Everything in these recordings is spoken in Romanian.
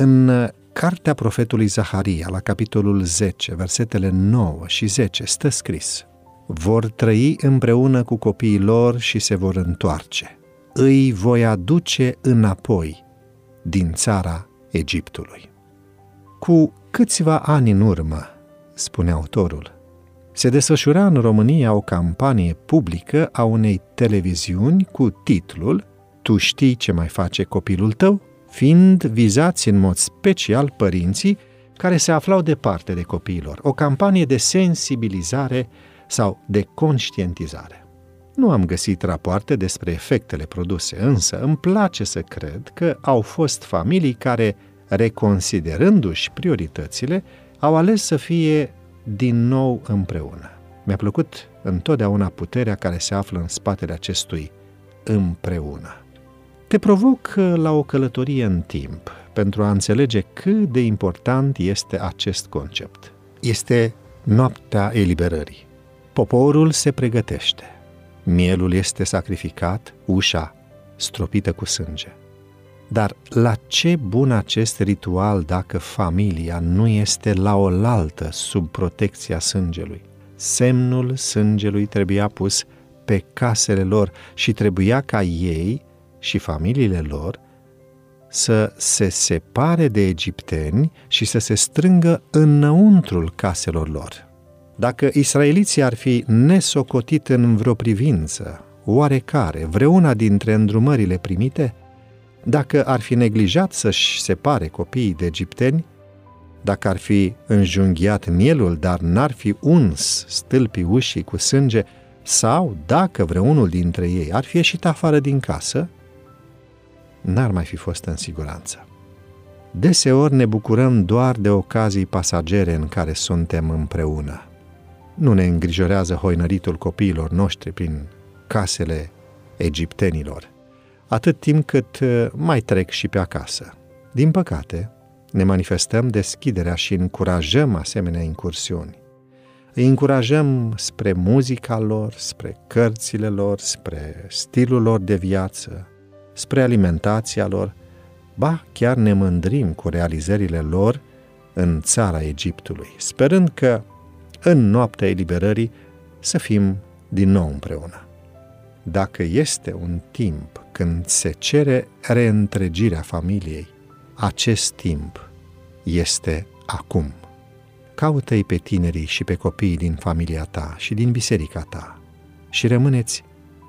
În cartea profetului Zaharia, la capitolul 10, versetele 9 și 10, stă scris Vor trăi împreună cu copiii lor și se vor întoarce. Îi voi aduce înapoi din țara Egiptului. Cu câțiva ani în urmă, spune autorul, se desfășura în România o campanie publică a unei televiziuni cu titlul Tu știi ce mai face copilul tău? Fiind vizați în mod special părinții care se aflau departe de copiilor. O campanie de sensibilizare sau de conștientizare. Nu am găsit rapoarte despre efectele produse, însă îmi place să cred că au fost familii care, reconsiderându-și prioritățile, au ales să fie din nou împreună. Mi-a plăcut întotdeauna puterea care se află în spatele acestui împreună. Te provoc la o călătorie în timp pentru a înțelege cât de important este acest concept. Este noaptea eliberării. Poporul se pregătește. Mielul este sacrificat, ușa stropită cu sânge. Dar la ce bun acest ritual dacă familia nu este la oaltă sub protecția sângelui? Semnul sângelui trebuia pus pe casele lor și trebuia ca ei și familiile lor să se separe de egipteni și să se strângă înăuntrul caselor lor. Dacă israeliții ar fi nesocotit în vreo privință, oarecare, vreuna dintre îndrumările primite, dacă ar fi neglijat să-și separe copiii de egipteni, dacă ar fi înjunghiat mielul, dar n-ar fi uns stâlpii ușii cu sânge, sau dacă vreunul dintre ei ar fi ieșit afară din casă, n-ar mai fi fost în siguranță. Deseori ne bucurăm doar de ocazii pasagere în care suntem împreună. Nu ne îngrijorează hoinăritul copiilor noștri prin casele egiptenilor, atât timp cât uh, mai trec și pe acasă. Din păcate, ne manifestăm deschiderea și încurajăm asemenea incursiuni. Îi încurajăm spre muzica lor, spre cărțile lor, spre stilul lor de viață, spre alimentația lor, ba chiar ne mândrim cu realizările lor în țara Egiptului, sperând că în noaptea eliberării să fim din nou împreună. Dacă este un timp când se cere reîntregirea familiei, acest timp este acum. Caută-i pe tinerii și pe copiii din familia ta și din biserica ta și rămâneți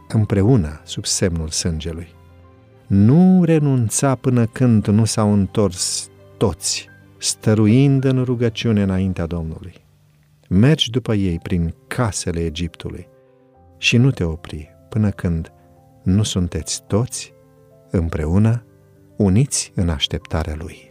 împreună sub semnul sângelui nu renunța până când nu s-au întors toți, stăruind în rugăciune înaintea Domnului. Mergi după ei prin casele Egiptului și nu te opri până când nu sunteți toți împreună uniți în așteptarea Lui.